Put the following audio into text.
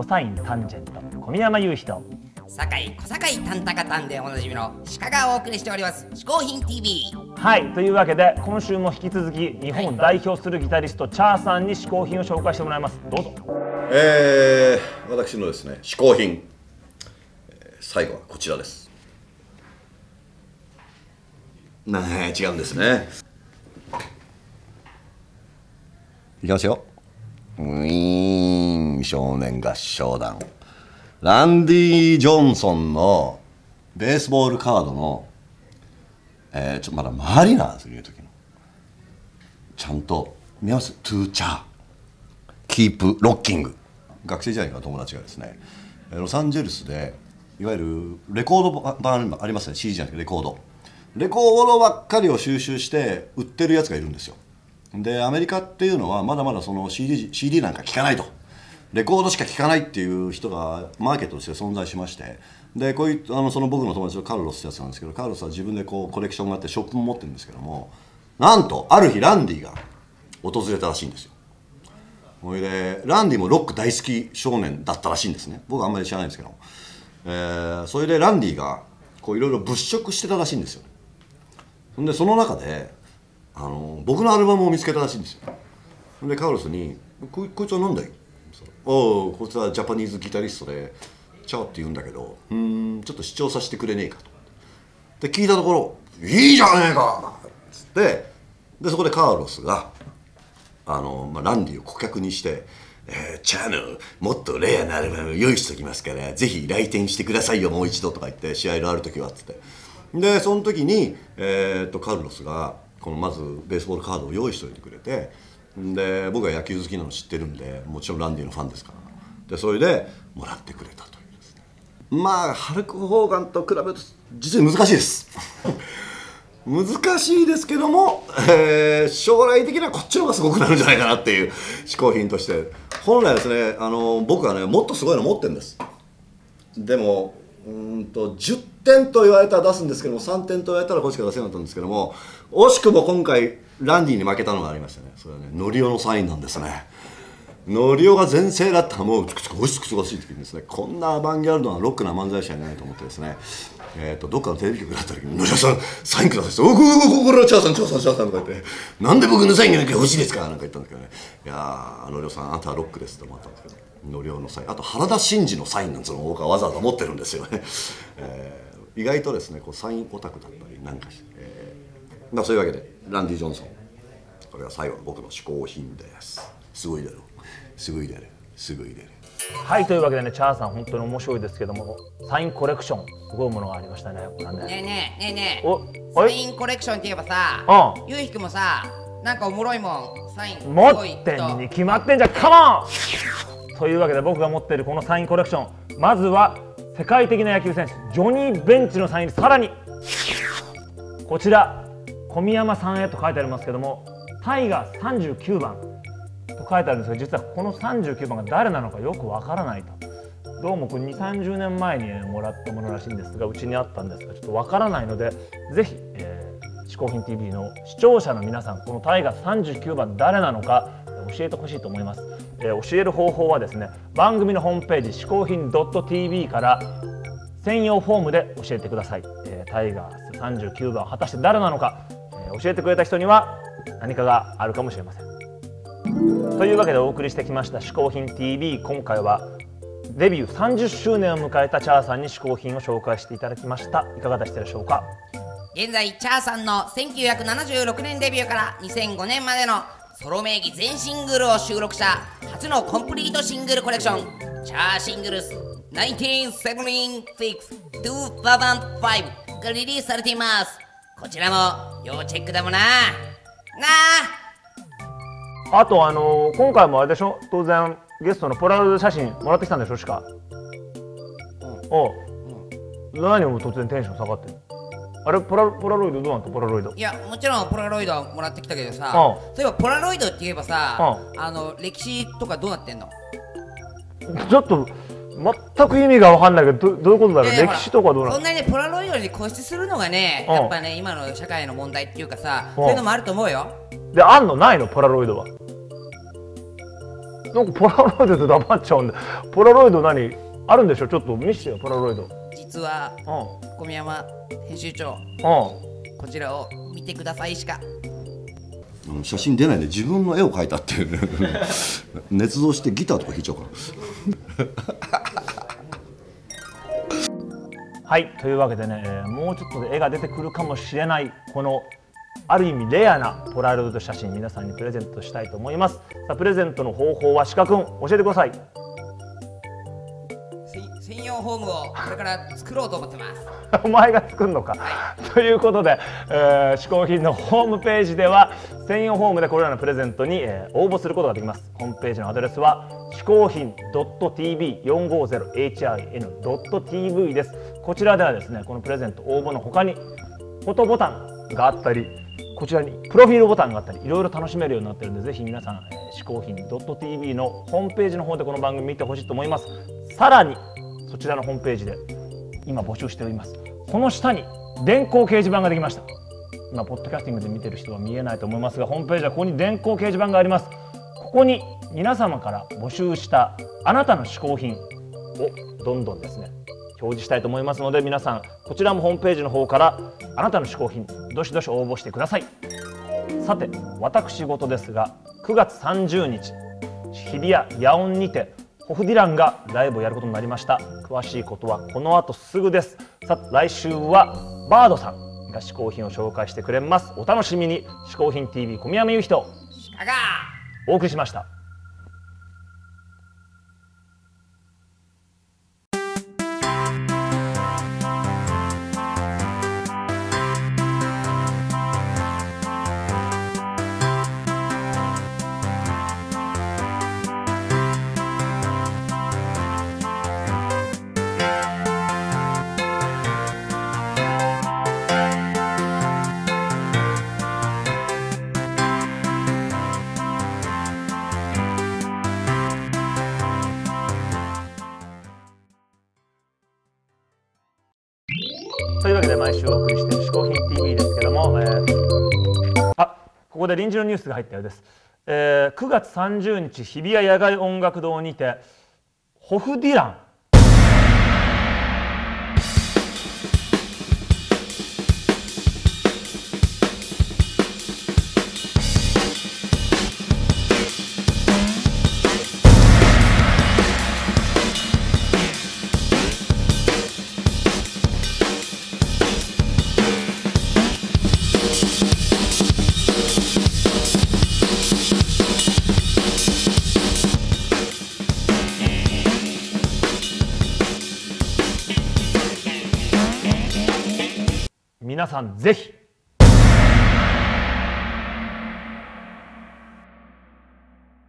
コサインタンジェント小宮山雄人堺小堺タンタカタンでおなじみの鹿がお送りしております嗜好品 TV はいというわけで今週も引き続き日本を代表するギタリスト、チャーさんに嗜好品を紹介してもらいます。どうぞ。えー、私のですね嗜好品。えー最後はこちらです。ねえ違うんですね。いきますよ。ウィー。ン少年合唱団。ランディ・ジョンソンのベースボールカードの、えー、ちょまだマリナーズいう時の。ちゃんと見ます。 To Char. Keep. Rocking.学生時代の友達がですねロサンゼルスでいわゆるレコード版ありますね。CD じゃなくてレコード。レコードばっかりを収集して売ってるやつがいるんですよ。でアメリカっていうのはまだまだその CD, CD なんか聞かないと。レコードしか聴かないっていう人がマーケットとして存在しましてでこういうあのその僕の友達のカルロスってやつなんですけどカルロスは自分でこうコレクションがあってショップも持ってるんですけどもなんとある日ランディが訪れたらしいんですよ。それでランディもロック大好き少年だったらしいんですね。僕はあんまり知らないんですけど、えーそれでランディがこういろいろ物色してたらしいんですよ。ほんでその中であの僕のアルバムを見つけたらしいんですよ。でカウロスに「ここいつは何だい?」おおこいつはジャパニーズギタリストでチャーって言うんだけどうんちょっと視聴させてくれねえかとで聞いたところ「いいじゃねえか!」っつってでそこでカーロスがあの、まあ、ランディを顧客にして「えーチャーのもっとレアなアルバム用意しておきますからぜひ来店してくださいよもう一度」とか言って試合のある時はっつってでその時に、えーっとカルロスがこのまずベースボールカードを用意しておいてくれてで僕は野球好きなの知ってるんでもちろんランディのファンですから。でそれでもらってくれたというですね。まあハルク・ホーガンと比べると実に難しいです。難しいですけども、えー将来的にはこっちの方がすごくなるんじゃないかなっていう嗜好品として。本来ですねあの僕はねもっとすごいの持ってるんです。でもうんと10点と言われたら出すんですけども3点と言われたらこっちが出せなかったんですけども惜しくも今回ランディに負けたのがありましたね。それはねノリオのサインなんですね。ノリオが全盛だったらもうつくつくおしくつくしい時にですね。こんなアバンギャルドなロックな漫才師はいないと思ってですね。えー、とどっかのテレビ局だった時に「ノリオさんサインください」って「おこここれはチャーさんチャーさんチャーさん」とか言って「なんで僕のサインが欲しいですか?」なんか言ったんですけどね「いやーノリオさんあなたはロックです」と思ったんですけどノリオのサインあと原田真二のサインなんつうのを僕はわざわざ持ってるんですよね、えー意外とですねこうサインオタクだったりなんかして、えーまあ、そういうわけでランディ・ジョンソンこれが最後の僕の嗜好品ですすごいだろすごいだろすごいだろはいというわけでねチャーさん本当に面白いですけどもサインコレクションすごいものがありましたねね。ねえねえねえねおえあれサインコレクションって言えばさうゆうひくもさなんかおもろいもんサイン持ってとんに決まってんじゃんカモン！というわけで僕が持っているこのサインコレクションまずは世界的な野球選手ジョニー・ベンチのサインにさらに。こちら小宮山さんへと書いてありますけどもタイガー39番。と書いてあるんですが実はこの39番が誰なのかよくわからないと。どうもこれ2 3 0年前にもらったものらしいんですがうちにあったんですがちょっとわからないのでぜひ、えー、嗜好品 TV の視聴者の皆さんこのタイガー39番誰なのか教えてほしいと思います、えー教える方法はですね番組のホームページ嗜好品 .tv から専用フォームで教えてください、えータイガース39番果たして誰なのか、えー教えてくれた人には何かがあるかもしれません。というわけでお送りしてきました「嗜好品 TV」今回はデビュー30周年を迎えたチャーさんに嗜好品を紹介していただきました。いかがでしたでしょうか？現在チャーさんの1976年デビューから2005年までのソロ名義全シングルを収録した初のコンプリートシングルコレクションチャーシングルス1976-2005がリリースされています。こちらも要チェックだもんな。なああとあのー今回もあれでしょ？当然ゲストのポラロイド写真もらってきたんでしょ？しかおう、何を突然テンション下がってるあれ？ポラポラロイド？どうなんとポラロイド。いやもちろんポラロイドはもらってきたけどさうん。そういえばポラロイドって言えばさうあの歴史とかどうなってんの？ちょっと全く意味が分かんないけどどどういうことだろう？歴史とかどうなのそんなにねポラロイドに固執するのがねうん。やっぱね今の社会の問題っていうかさうん。そういうのもあると思うよ。であんの？ないの？ポラロイドはなんかポラロイドで黙っちゃうんでポラロイド何？あるんでしょ？ちょっと見せてよポラロイド。実はうん。小宮山編集長うん。こちらを見てくださいしか。うん写真出ないで自分の絵を描いたっていう。捏造してギターとか弾いちゃおうか はい。というわけでね、えーもうちょっとで絵が出てくるかもしれないこのある意味レアなポラロイド写真皆さんにプレゼントしたいと思いますさあプレゼントの方法は鹿くん教えてくださいせ専用ホームをこれから作ろうと思ってます お前が作るのか。ということで、えー、嗜好品のホームページでは専用フォームでこれらのプレゼントに、えー応募することができます。ホームページのアドレスは嗜好品 .tv450hin.tv です。こちらではですね、このプレゼント応募の他にフォトボタンがあったり、こちらにプロフィールボタンがあったりいろいろ楽しめるようになってるんでぜひ皆さん、えー、嗜好品 .tv のホームページの方でこの番組見てほしいと思います。さらにそちらのホームページで今募集しております。この下に電光掲示板ができました。今ポッドキャスティングで見てる人は見えないと思いますがホームページはここに電光掲示板があります。ここに皆様から募集したあなたの嗜好品をどんどんですね表示したいと思いますので皆さんこちらもホームページの方からあなたの嗜好品どしどし応募してください。さて私事ですが9月30日日比谷野音にてホフディランがライブをやることになりました。詳しいことはこの後すぐです。さあ来週はバードさんが嗜好品を紹介してくれます。お楽しみに。嗜好品 TV 小宮山由人お送りしました毎週お送りしている嗜好品 TV ですけども、えーあここで臨時のニュースが入ったようです、えー9月30日日比谷野外音楽堂にてホフディラン皆さんぜひ